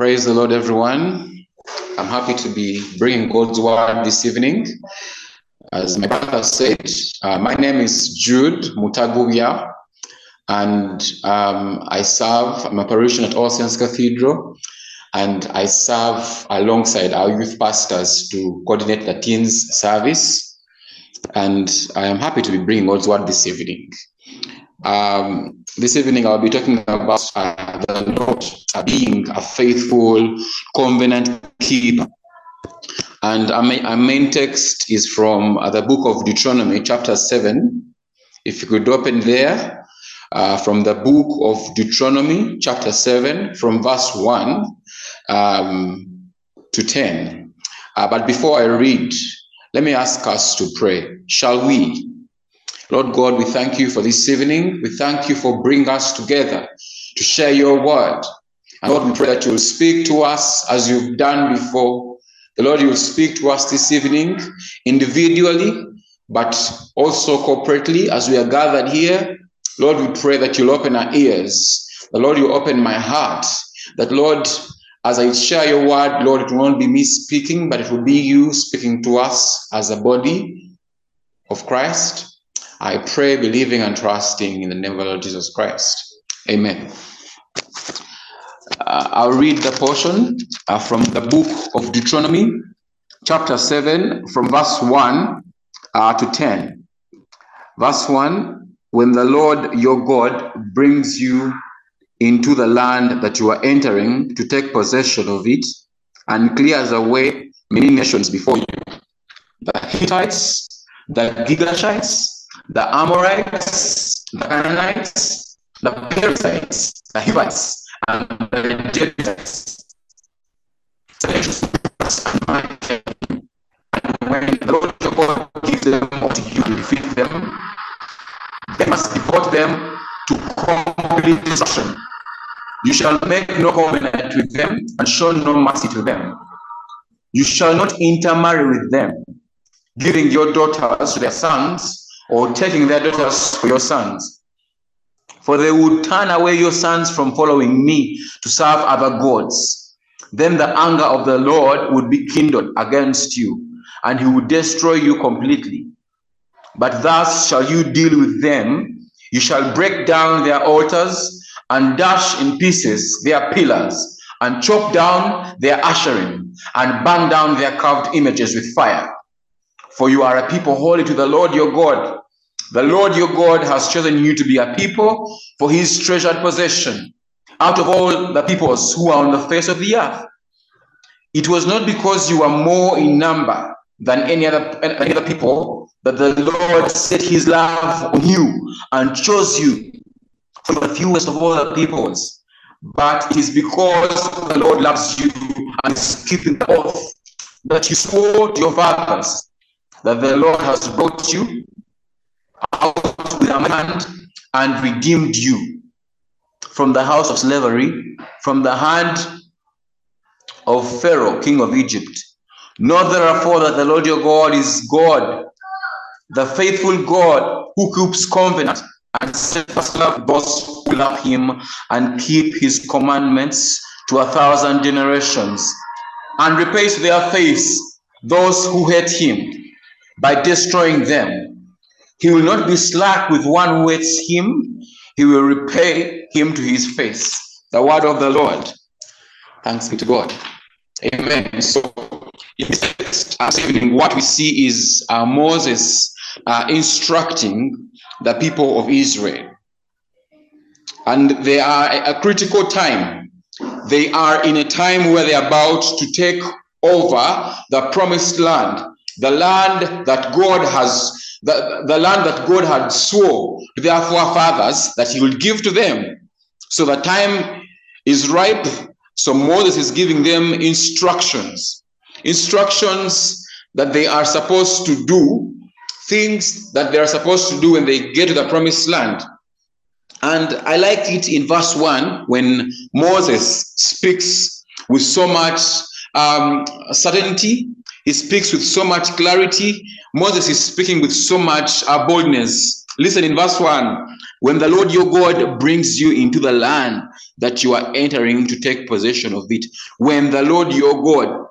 Praise the Lord, everyone. I'm happy to be bringing God's word this evening. As my brother said, uh, my name is Jude Mutagubya, and um, I serve, I'm a parishioner at All Saints Cathedral, and I serve alongside our youth pastors to coordinate the teens service. And I am happy to be bringing God's word this evening. Um, this evening, I'll be talking about uh, the Lord uh, being a faithful covenant keeper. And our main, our main text is from uh, the book of Deuteronomy, chapter 7. If you could open there, uh, from the book of Deuteronomy, chapter 7, from verse 1 um, to 10. Uh, but before I read, let me ask us to pray. Shall we? Lord God, we thank you for this evening. We thank you for bringing us together to share your word. And Lord, we pray that you will speak to us as you've done before. The Lord, you will speak to us this evening individually, but also corporately as we are gathered here. Lord, we pray that you'll open our ears. The Lord, you open my heart. That, Lord, as I share your word, Lord, it will not be me speaking, but it will be you speaking to us as a body of Christ. I pray, believing and trusting in the name of the Lord Jesus Christ. Amen. Uh, I'll read the portion uh, from the book of Deuteronomy, chapter 7, from verse 1 uh, to 10. Verse 1 When the Lord your God brings you into the land that you are entering to take possession of it and clears away many nations before you the Hittites, the Girgashites, the Amorites, the Canaanites, the Perizzites, the Hivites, and the Jebusites. And when the Lord your God gives them to you to defeat them, they must devote them to complete destruction. You shall make no covenant with them and show no mercy to them. You shall not intermarry with them, giving your daughters to their sons or taking their daughters for your sons. For they would turn away your sons from following me to serve other gods. Then the anger of the Lord would be kindled against you, and he would destroy you completely. But thus shall you deal with them. You shall break down their altars and dash in pieces their pillars, and chop down their asherim, and burn down their carved images with fire. For you are a people holy to the Lord your God. The Lord your God has chosen you to be a people for his treasured possession out of all the peoples who are on the face of the earth. It was not because you were more in number than any other, any other people that the Lord set his love on you and chose you for the fewest of all the peoples. But it is because the Lord loves you and is keeping the oath that you swore to your fathers that the Lord has brought you out with a hand and redeemed you from the house of slavery, from the hand of Pharaoh, king of Egypt. Know therefore that the Lord your God is God, the faithful God who keeps covenant and steadfast love those who love him and keep his commandments to a thousand generations, and repays their face those who hate him by destroying them. He will not be slack with one who hates him. He will repay him to his face. The word of the Lord. Thanks be to God. Amen. So, in this text, uh, evening, what we see is uh, Moses uh, instructing the people of Israel. And they are a critical time. They are in a time where they're about to take over the promised land, the land that God has the, the land that God had swore to their forefathers that he would give to them. So the time is ripe. So Moses is giving them instructions, instructions that they are supposed to do, things that they are supposed to do when they get to the promised land. And I like it in verse 1 when Moses speaks with so much um, certainty, he speaks with so much clarity, Moses is speaking with so much uh, boldness. Listen in verse 1 when the Lord your God brings you into the land that you are entering to take possession of it, when the Lord your God,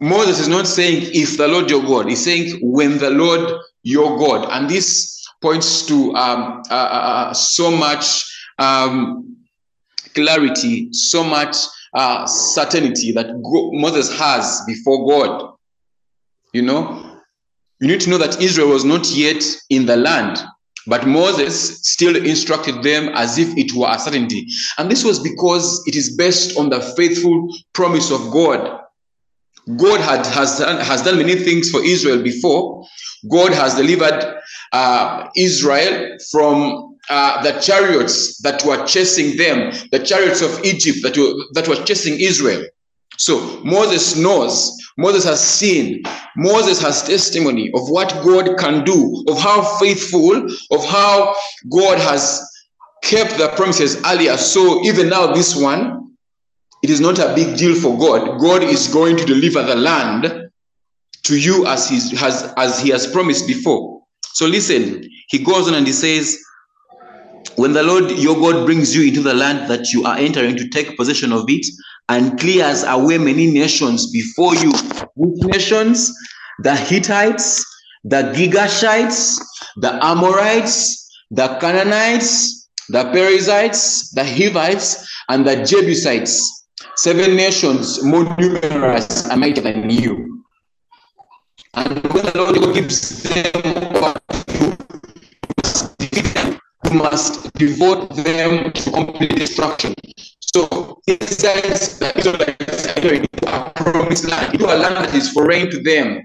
Moses is not saying if the Lord your God, he's saying when the Lord your God, and this points to um, uh, uh, uh so much um, clarity, so much uh, certainty that Moses has before God. You know, you need to know that Israel was not yet in the land, but Moses still instructed them as if it were a certainty. And this was because it is based on the faithful promise of God. God had, has, done, has done many things for Israel before. God has delivered uh, Israel from uh, the chariots that were chasing them, the chariots of Egypt that were, that were chasing Israel. So Moses knows, Moses has seen, Moses has testimony of what God can do, of how faithful, of how God has kept the promises earlier. So even now, this one, it is not a big deal for God. God is going to deliver the land to you as he has as he has promised before. So listen, he goes on and he says, when the Lord your God brings you into the land that you are entering to take possession of it and clears away many nations before you, which nations? The Hittites, the Girgashites, the Amorites, the Canaanites, the Perizzites, the Hivites, and the Jebusites. Seven nations more numerous and mightier than you. And when the Lord gives them must devote them to complete destruction. So it says that Israelites entering a promised land, into a land that is foreign to them.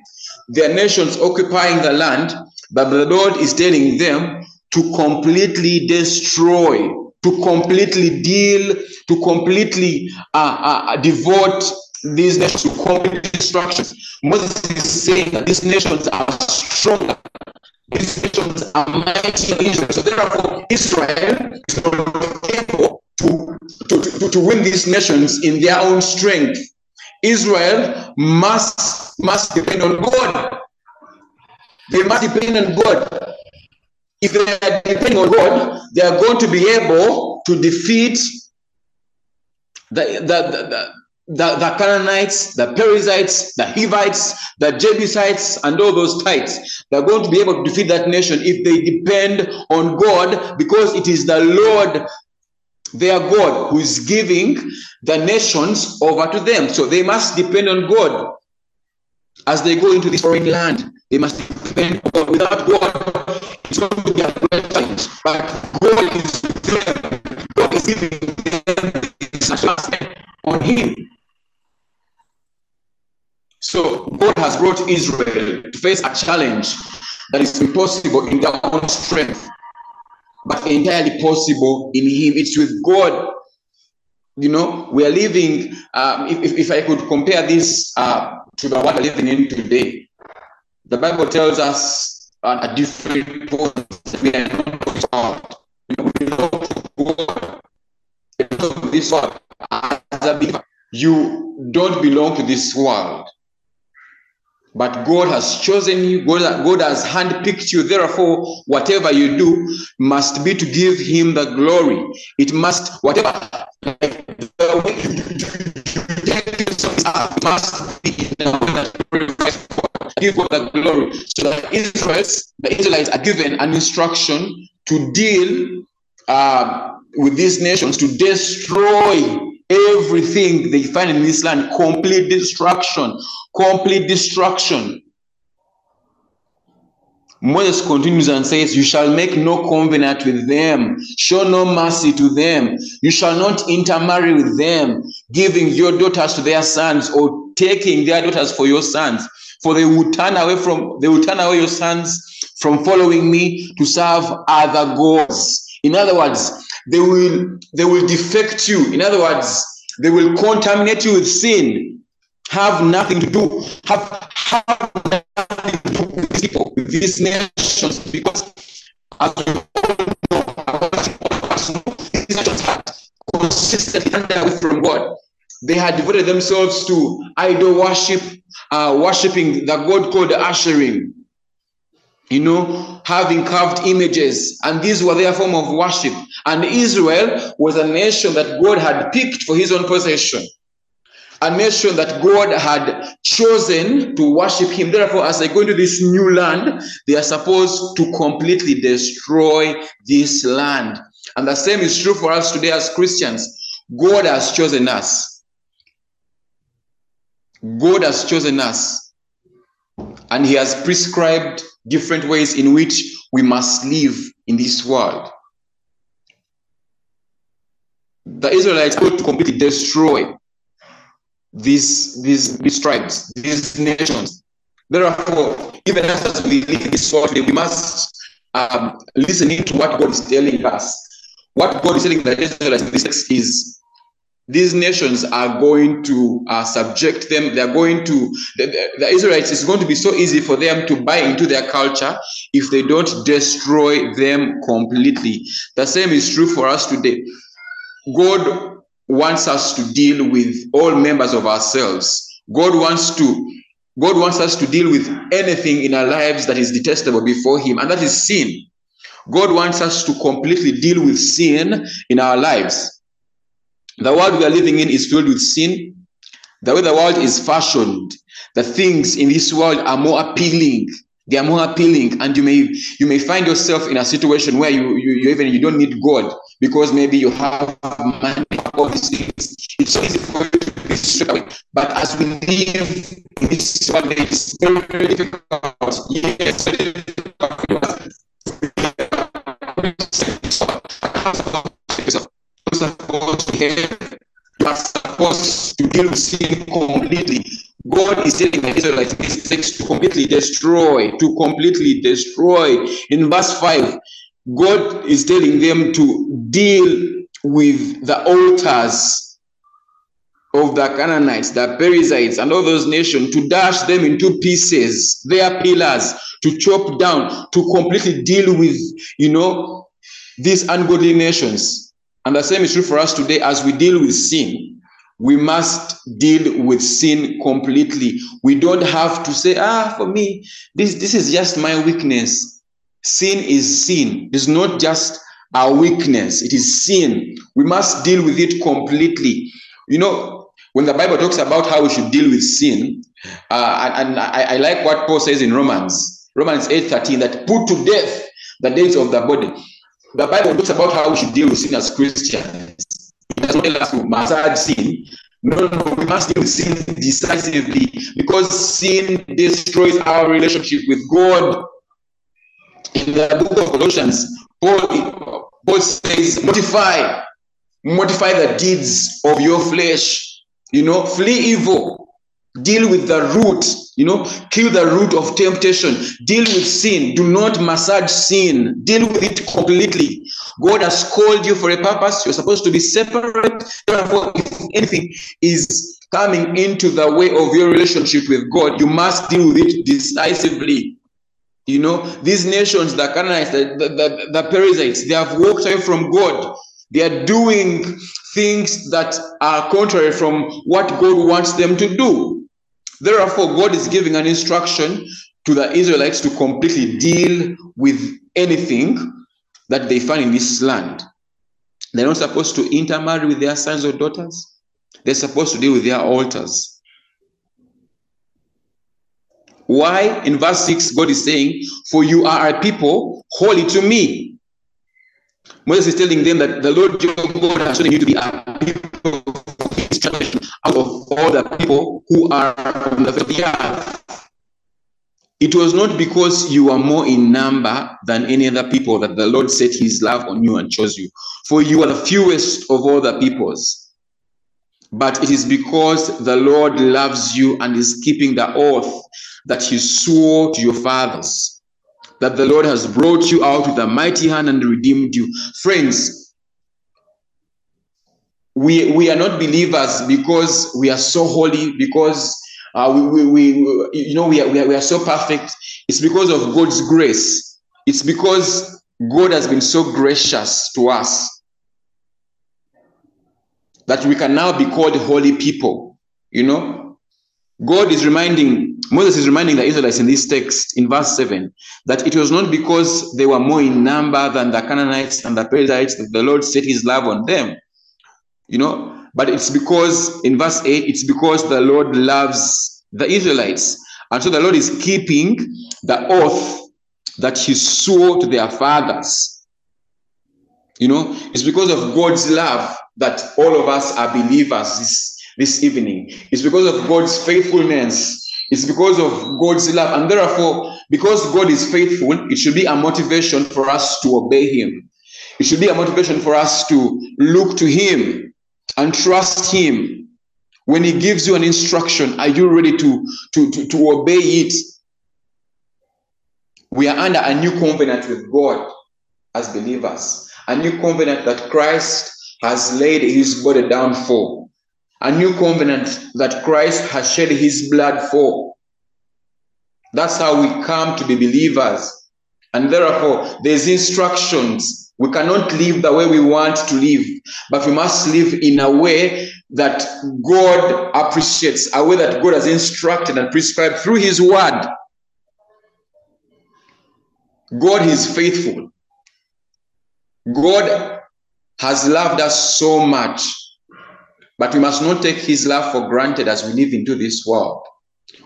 Their nations occupying the land, but the Lord is telling them to completely destroy, to completely deal, to completely uh, uh, devote these nations to complete destruction. Moses is saying that these nations are stronger these nations are mighty. So therefore, Israel is not able to, to, to, to win these nations in their own strength. Israel must must depend on God. They must depend on God. If they are depending on God, they are going to be able to defeat the, the, the the, the Canaanites, the Perizzites, the Hivites, the Jebusites, and all those tites. They're going to be able to defeat that nation if they depend on God because it is the Lord, their God, who is giving the nations over to them. So they must depend on God as they go into this foreign land. They must depend on God. Without God, it's going to be a great. But God is them. God is giving them on Him. So God has brought Israel to face a challenge that is impossible in their own strength, but entirely possible in Him. It's with God. You know, we are living, um, if, if I could compare this uh, to the world we're living in today, the Bible tells us uh, a different point. We are not God. We to God. This world. As a believer, you don't belong to this world. But God has chosen you, God, God has handpicked you. Therefore, whatever you do must be to give Him the glory. It must, whatever, the way must be to give God the glory. So the Israelites, the Israelites are given an instruction to deal uh, with these nations, to destroy everything they find in this land complete destruction complete destruction Moses continues and says, You shall make no covenant with them, show no mercy to them. You shall not intermarry with them, giving your daughters to their sons or taking their daughters for your sons. For they will turn away from they will turn away your sons from following me to serve other gods. In other words, they will they will defect you in other words they will contaminate you with sin have nothing to do have, have nothing to do with people with these nations because as you all know these nations had consistently turned away from god they had devoted themselves to idol worship uh, worshiping the god called Asherim. you know, having carved images, and these were their form of worship. And Israel was a nation that God had picked for his own possession, a nation that God had chosen to worship him. Therefore, as they go into this new land, they are supposed to completely destroy this land. And the same is true for us today as Christians. God has chosen us. God has chosen us. And he has prescribed different ways in which we must live in this world. The Israelites go to completely destroy these, these, these tribes, these nations. Therefore, even as we live this world, we must um, listen to what God is telling us. What God is telling the Israelites in this text is these nations are going to uh, subject them. They're going to, the, the, Israelites, it's going to be so easy for them to buy into their culture if they don't destroy them completely. The same is true for us today. God wants us to deal with all members of ourselves. God wants to God wants us to deal with anything in our lives that is detestable before Him, and that is sin. God wants us to completely deal with sin in our lives. The world we are living in is filled with sin. The way the world is fashioned, the things in this world are more appealing. They are more appealing, and you may you may find yourself in a situation where you you, you even you don't need God because maybe you have money, It's easy for you to be. But as we live in this world, it's very, very difficult. Yes, you are supposed to deal with sin completely. God is telling the Israelites this to completely destroy, to completely destroy. In verse 5, God is telling them to deal with the altars of the Canaanites, the Perizzites, and all those nations, to dash them into pieces, their pillars, to chop down, to completely deal with, you know, these ungodly nations. And the same is true for us today as we deal with sin. We must deal with sin completely. We don't have to say, ah, for me, this, this is just my weakness. Sin is sin. It's not just our weakness, it is sin. We must deal with it completely. You know, when the Bible talks about how we should deal with sin, uh, and, and I, I like what Paul says in Romans, Romans 8 13, that put to death the deeds of the body. The Bible talks about how we should deal with sin as Christians. It doesn't tell us to massage sin. No, no, we must deal with sin decisively because sin destroys our relationship with God. In the book of Colossians, Paul, Paul says, mortify, mortify the deeds of your flesh. You know, flee evil Deal with the root, you know, kill the root of temptation. Deal with sin. Do not massage sin. Deal with it completely. God has called you for a purpose. You're supposed to be separate. Therefore, if anything is coming into the way of your relationship with God, you must deal with it decisively. You know, these nations, the Canaanites, the, the, the, Perizzites, they have walked away from God. They are doing things that are contrary from what God wants them to do. Therefore, God is giving an instruction to the Israelites to completely deal with anything that they find in this land. They're not supposed to intermarry with their sons or daughters. They're supposed to deal with their altars. Why? In verse 6, God is saying, For you are a people holy to me. Moses is telling them that the Lord your God has chosen you to be a people out of all the people who are on the earth. It was not because you are more in number than any other people that the Lord set his love on you and chose you. For you are the fewest of all the peoples. But it is because the Lord loves you and is keeping the oath that he swore to your fathers, that the Lord has brought you out with a mighty hand and redeemed you. Friends, we we are not believers because we are so holy because uh, we, we, we you know we are, we are we are so perfect. It's because of god's grace. It's because god has been so gracious to us that we can now be called holy people you know God is reminding, Moses is reminding the Israelites in this text in verse 7 that it was not because they were more in number than the Canaanites and the Perizzites that the Lord set his love on them. You know, but it's because in verse 8, it's because the Lord loves the Israelites. And so the Lord is keeping the oath that he swore to their fathers. You know, it's because of God's love that all of us are believers this, this evening. It's because of God's faithfulness. It's because of God's love. And therefore, because God is faithful, it should be a motivation for us to obey Him. It should be a motivation for us to look to Him and trust Him. When He gives you an instruction, are you ready to, to, to, to obey it? We are under a new covenant with God as believers, a new covenant that Christ has laid his body down for, a new covenant that Christ has shed his blood for. That's how we come to be believers. And therefore, there's instructions. We cannot live the way we want to live, but we must live in a way that God appreciates, a way that God has instructed and prescribed through his word. God is faithful. God has loved us so much, but we must not take his love for granted as we live into this world.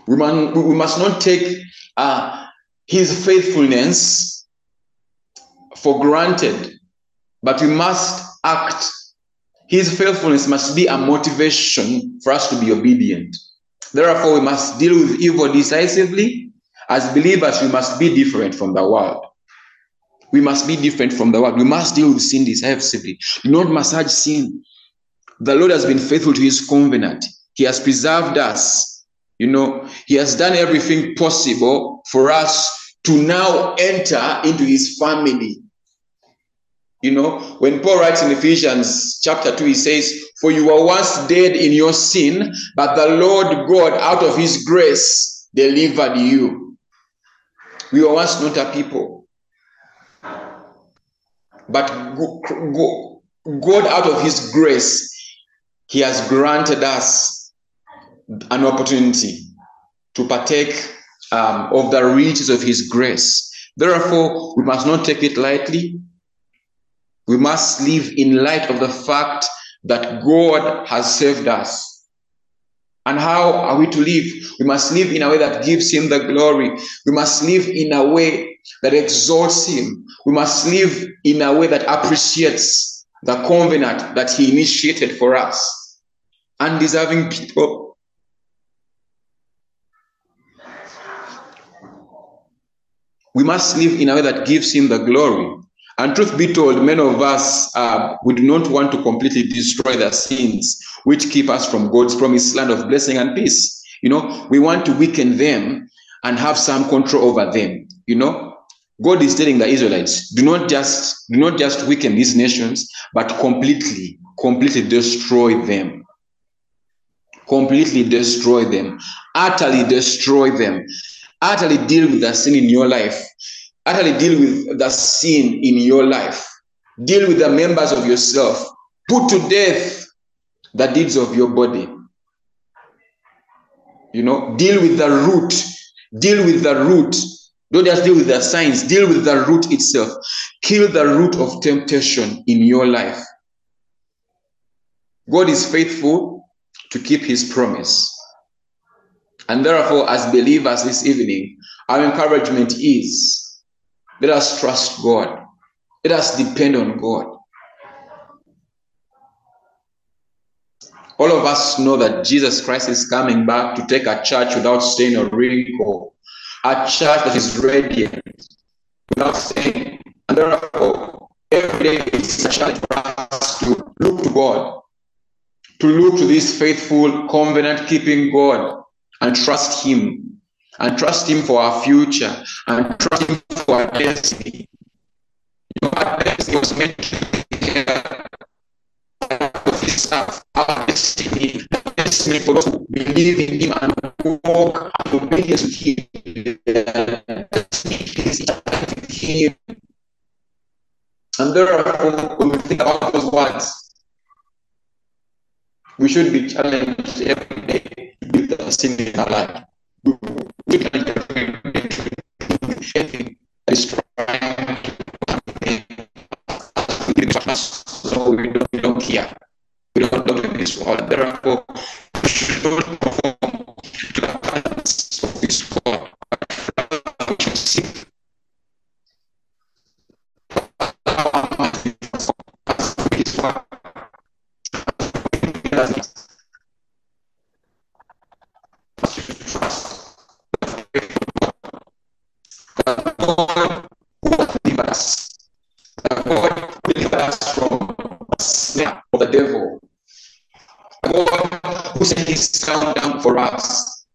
We, man, we must not take uh, his faithfulness for granted, but we must act. His faithfulness must be a motivation for us to be obedient. Therefore, we must deal with evil decisively as believers, we must be different from the world. We must be different from the world. We must deal with sin decisively, not massage sin. The Lord has been faithful to his covenant. He has preserved us. You know, he has done everything possible for us to now enter into his family. You know, when Paul writes in Ephesians chapter 2, he says, For you were once dead in your sin, but the Lord God, out of his grace, delivered you. We were once not a people. But God, out of His grace, He has granted us an opportunity to partake um, of the riches of His grace. Therefore, we must not take it lightly. We must live in light of the fact that God has saved us. And how are we to live? We must live in a way that gives him the glory. We must live in a way that exalts him. We must live in a way that appreciates the covenant that he initiated for us. Undeserving people. We must live in a way that gives him the glory. And truth be told, many of us, uh, we do not want to completely destroy the sins which keep us from God's promised land of blessing and peace. You know, we want to weaken them and have some control over them. You know, God is telling the Israelites, do not just do not just weaken these nations, but completely, completely destroy them. Completely destroy them, utterly destroy them, utterly deal with the sin in your life Utterly deal with the sin in your life. Deal with the members of yourself. Put to death the deeds of your body. You know, deal with the root. Deal with the root. Don't just deal with the signs, deal with the root itself. Kill the root of temptation in your life. God is faithful to keep his promise. And therefore, as believers this evening, our encouragement is let us trust God. Let us depend on God. All of us know that Jesus Christ is coming back to take a church without stain or wrinkle, a church that is radiant, without stain. And therefore, every day it's a challenge for us to look to God, to look to this faithful, covenant keeping God and trust Him and trust Him for our future and trust Him for our destiny. You know, our destiny was our destiny, destiny for us to believe in Him and walk and obedience with Him. with Him. And therefore, when we think about those words, we should be challenged every day be the sin in our life. We can to us, so we don't, we don't care. We don't at this world. Therefore, we should not conform to the patterns of this world. God will deliver us. God will deliver us from the snare of the devil. God who sent his son down for us.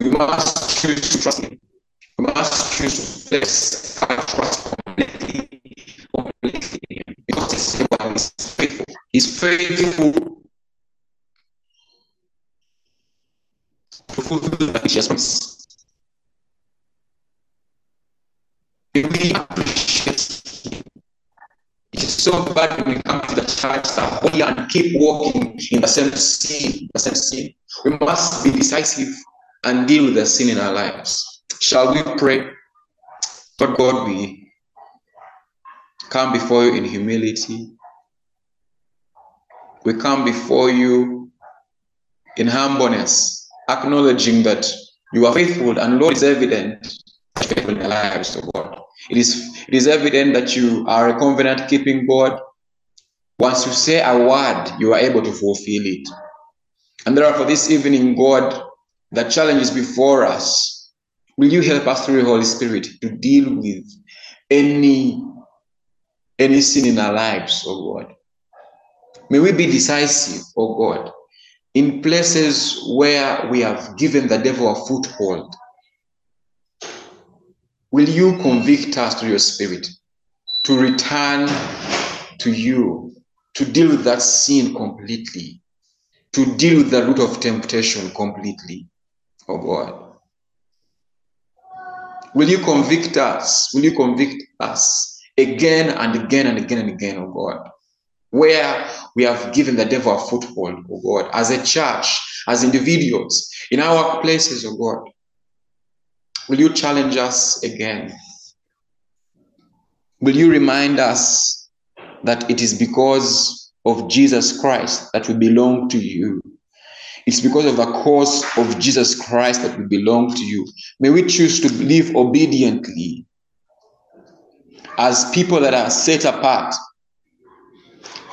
We must choose to trust him. We must choose to place our trust completely, completely in him. Because he's faithful. He's faithful to fulfill the righteous promise. We really appreciate him. It is so bad when we come to the church that holy and keep walking in the same sin, the same sin. We must be decisive and deal with the sin in our lives. Shall we pray? Lord God, we come before you in humility. We come before you in humbleness, acknowledging that you are faithful and Lord is evident faithful in our lives, oh God. It is, it is evident that you are a covenant keeping God. Once you say a word, you are able to fulfill it. And therefore, this evening, God, the challenge is before us. Will you help us through the Holy Spirit to deal with any any sin in our lives, oh God? May we be decisive, oh God, in places where we have given the devil a foothold. Will you convict us through your spirit to return to you, to deal with that sin completely, to deal with the root of temptation completely, oh God? Will you convict us? Will you convict us again and again and again and again, oh God? Where we have given the devil a foothold, oh God, as a church, as individuals, in our places, oh God. Will you challenge us again? Will you remind us that it is because of Jesus Christ that we belong to you? It's because of the cause of Jesus Christ that we belong to you. May we choose to live obediently as people that are set apart,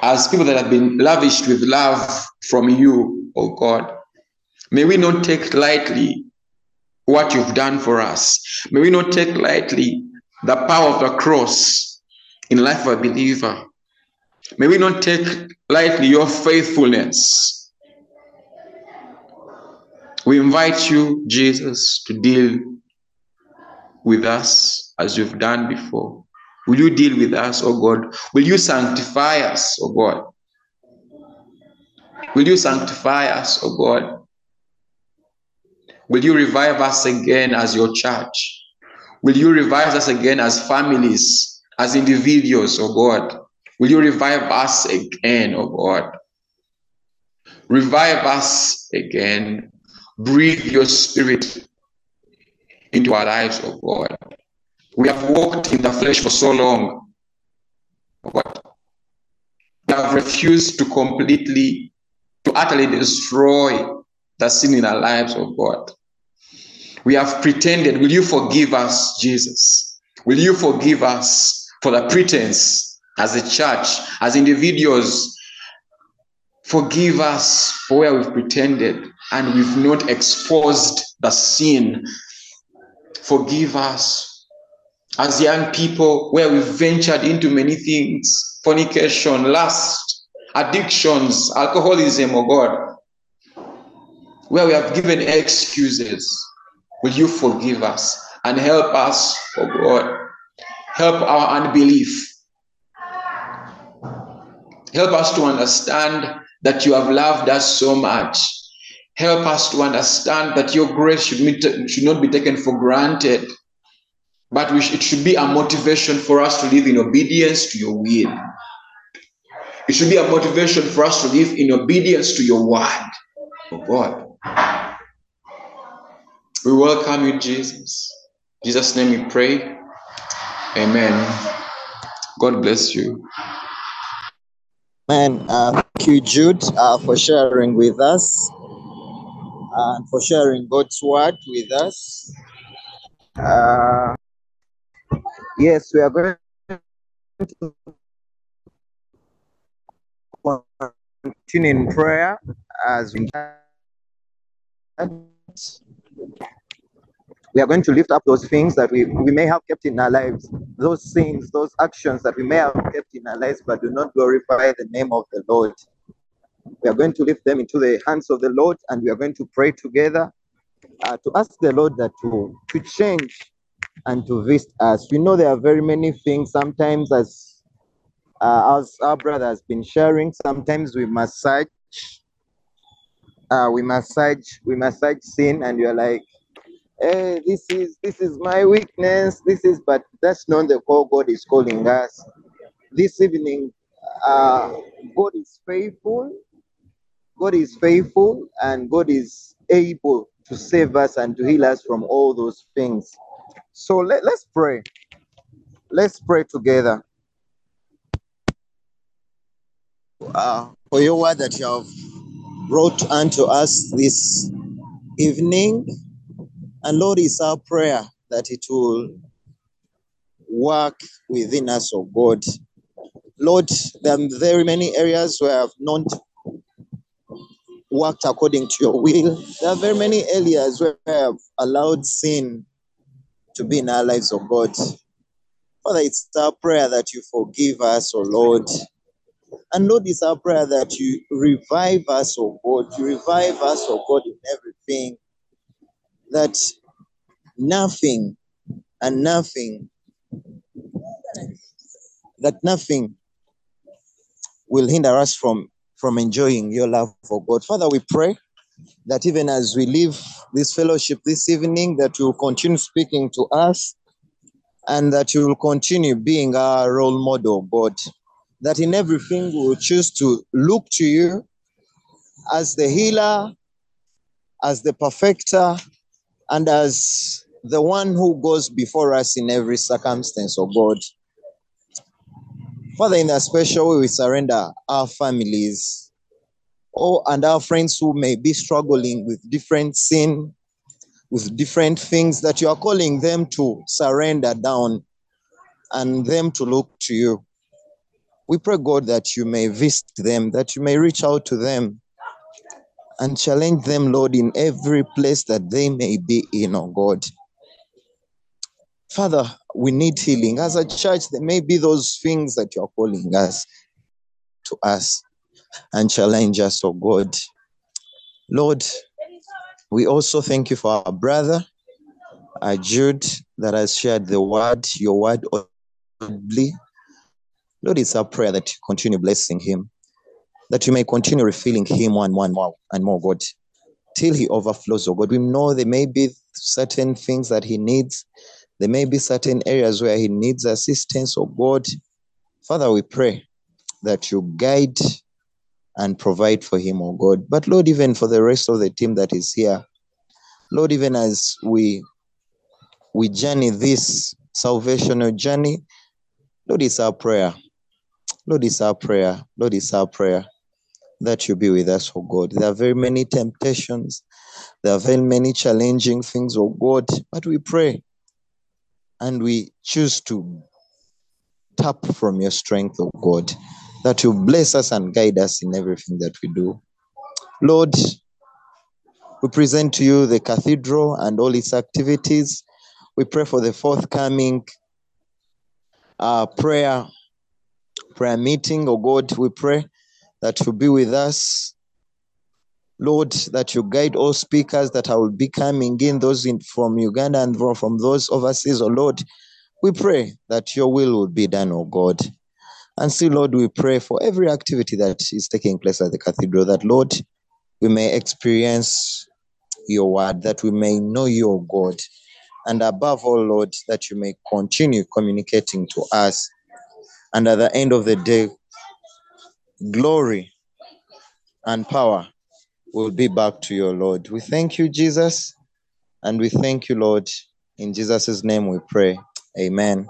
as people that have been lavished with love from you, oh God. May we not take lightly what you've done for us. May we not take lightly the power of the cross in life of a believer. May we not take lightly your faithfulness. We invite you, Jesus, to deal with us as you've done before. Will you deal with us, oh God? Will you sanctify us, oh God? Will you sanctify us, oh God? Will you revive us again as your church? Will you revive us again as families, as individuals, oh God? Will you revive us again, oh God? Revive us again. Breathe your spirit into our lives, oh God. We have walked in the flesh for so long. Oh God. We have refused to completely, to utterly destroy the sin in our lives, oh God. We have pretended. Will you forgive us, Jesus? Will you forgive us for the pretense as a church, as individuals? Forgive us for where we've pretended and we've not exposed the sin. Forgive us as young people where we've ventured into many things fornication, lust, addictions, alcoholism, oh God, where we have given excuses. Will you forgive us and help us, oh God? Help our unbelief. Help us to understand that you have loved us so much. Help us to understand that your grace should, should not be taken for granted, but we it should be a motivation for us to live in obedience to your will. It should be a motivation for us to live in obedience to your word, oh God. We welcome you, Jesus. In Jesus' name we pray. Amen. God bless you. Man, uh, thank you, Jude, uh, for sharing with us and for sharing God's word with us. Uh, yes, we are going to continue in prayer as we we are going to lift up those things that we, we may have kept in our lives, those things, those actions that we may have kept in our lives, but do not glorify the name of the Lord. We are going to lift them into the hands of the Lord and we are going to pray together uh, to ask the Lord that to, to change and to visit us. We know there are very many things. Sometimes as uh, as our brother has been sharing, sometimes we massage uh, we massage we massage sin and you're like hey this is this is my weakness this is but that's not the call god is calling us. This evening uh god is faithful god is faithful and god is able to save us and to heal us from all those things. So let, let's pray. Let's pray together. Uh, for your word that you have brought unto us this evening and Lord, it's our prayer that it will work within us, oh God. Lord, there are very many areas where I've not worked according to your will. There are very many areas where we have allowed sin to be in our lives, oh God. Father, it's our prayer that you forgive us, oh Lord. And Lord, it's our prayer that you revive us, oh God. You revive us, oh God, in everything. That nothing and nothing that nothing will hinder us from from enjoying your love for god father we pray that even as we leave this fellowship this evening that you will continue speaking to us and that you will continue being our role model god that in everything we will choose to look to you as the healer as the perfecter and as the one who goes before us in every circumstance, oh God. Father, in a special way, we surrender our families oh, and our friends who may be struggling with different sin, with different things that you are calling them to surrender down and them to look to you. We pray, God, that you may visit them, that you may reach out to them and challenge them, Lord, in every place that they may be in, oh God. Father, we need healing. As a church, there may be those things that you're calling us to us and challenge us, oh God. Lord, we also thank you for our brother, uh, Jude, that has shared the word, your word audibly. Lord, it's our prayer that you continue blessing him, that you may continue refilling him one, one more and more, God, till he overflows, oh God. We know there may be certain things that he needs there may be certain areas where he needs assistance, oh God. Father, we pray that you guide and provide for him, oh God. But Lord, even for the rest of the team that is here, Lord, even as we we journey this salvational journey, Lord, it's our prayer. Lord, it's our prayer. Lord, it's our prayer that you be with us, oh God. There are very many temptations. There are very many challenging things, oh God. But we pray and we choose to tap from your strength, oh God, that you bless us and guide us in everything that we do. Lord, we present to you the cathedral and all its activities. We pray for the forthcoming uh, prayer prayer meeting. Oh God, we pray that you be with us. Lord, that you guide all speakers that are will be coming in, those in, from Uganda and from, those overseas. Oh Lord, we pray that your will will be done, oh God. And still, Lord, we pray for every activity that is taking place at the cathedral, that, Lord, we may experience your word, that we may know your God. And above all, Lord, that you may continue communicating to us. And at the end of the day, glory and power will be back to your Lord. We thank you, Jesus. And we thank you, Lord. In Jesus' name we pray. Amen.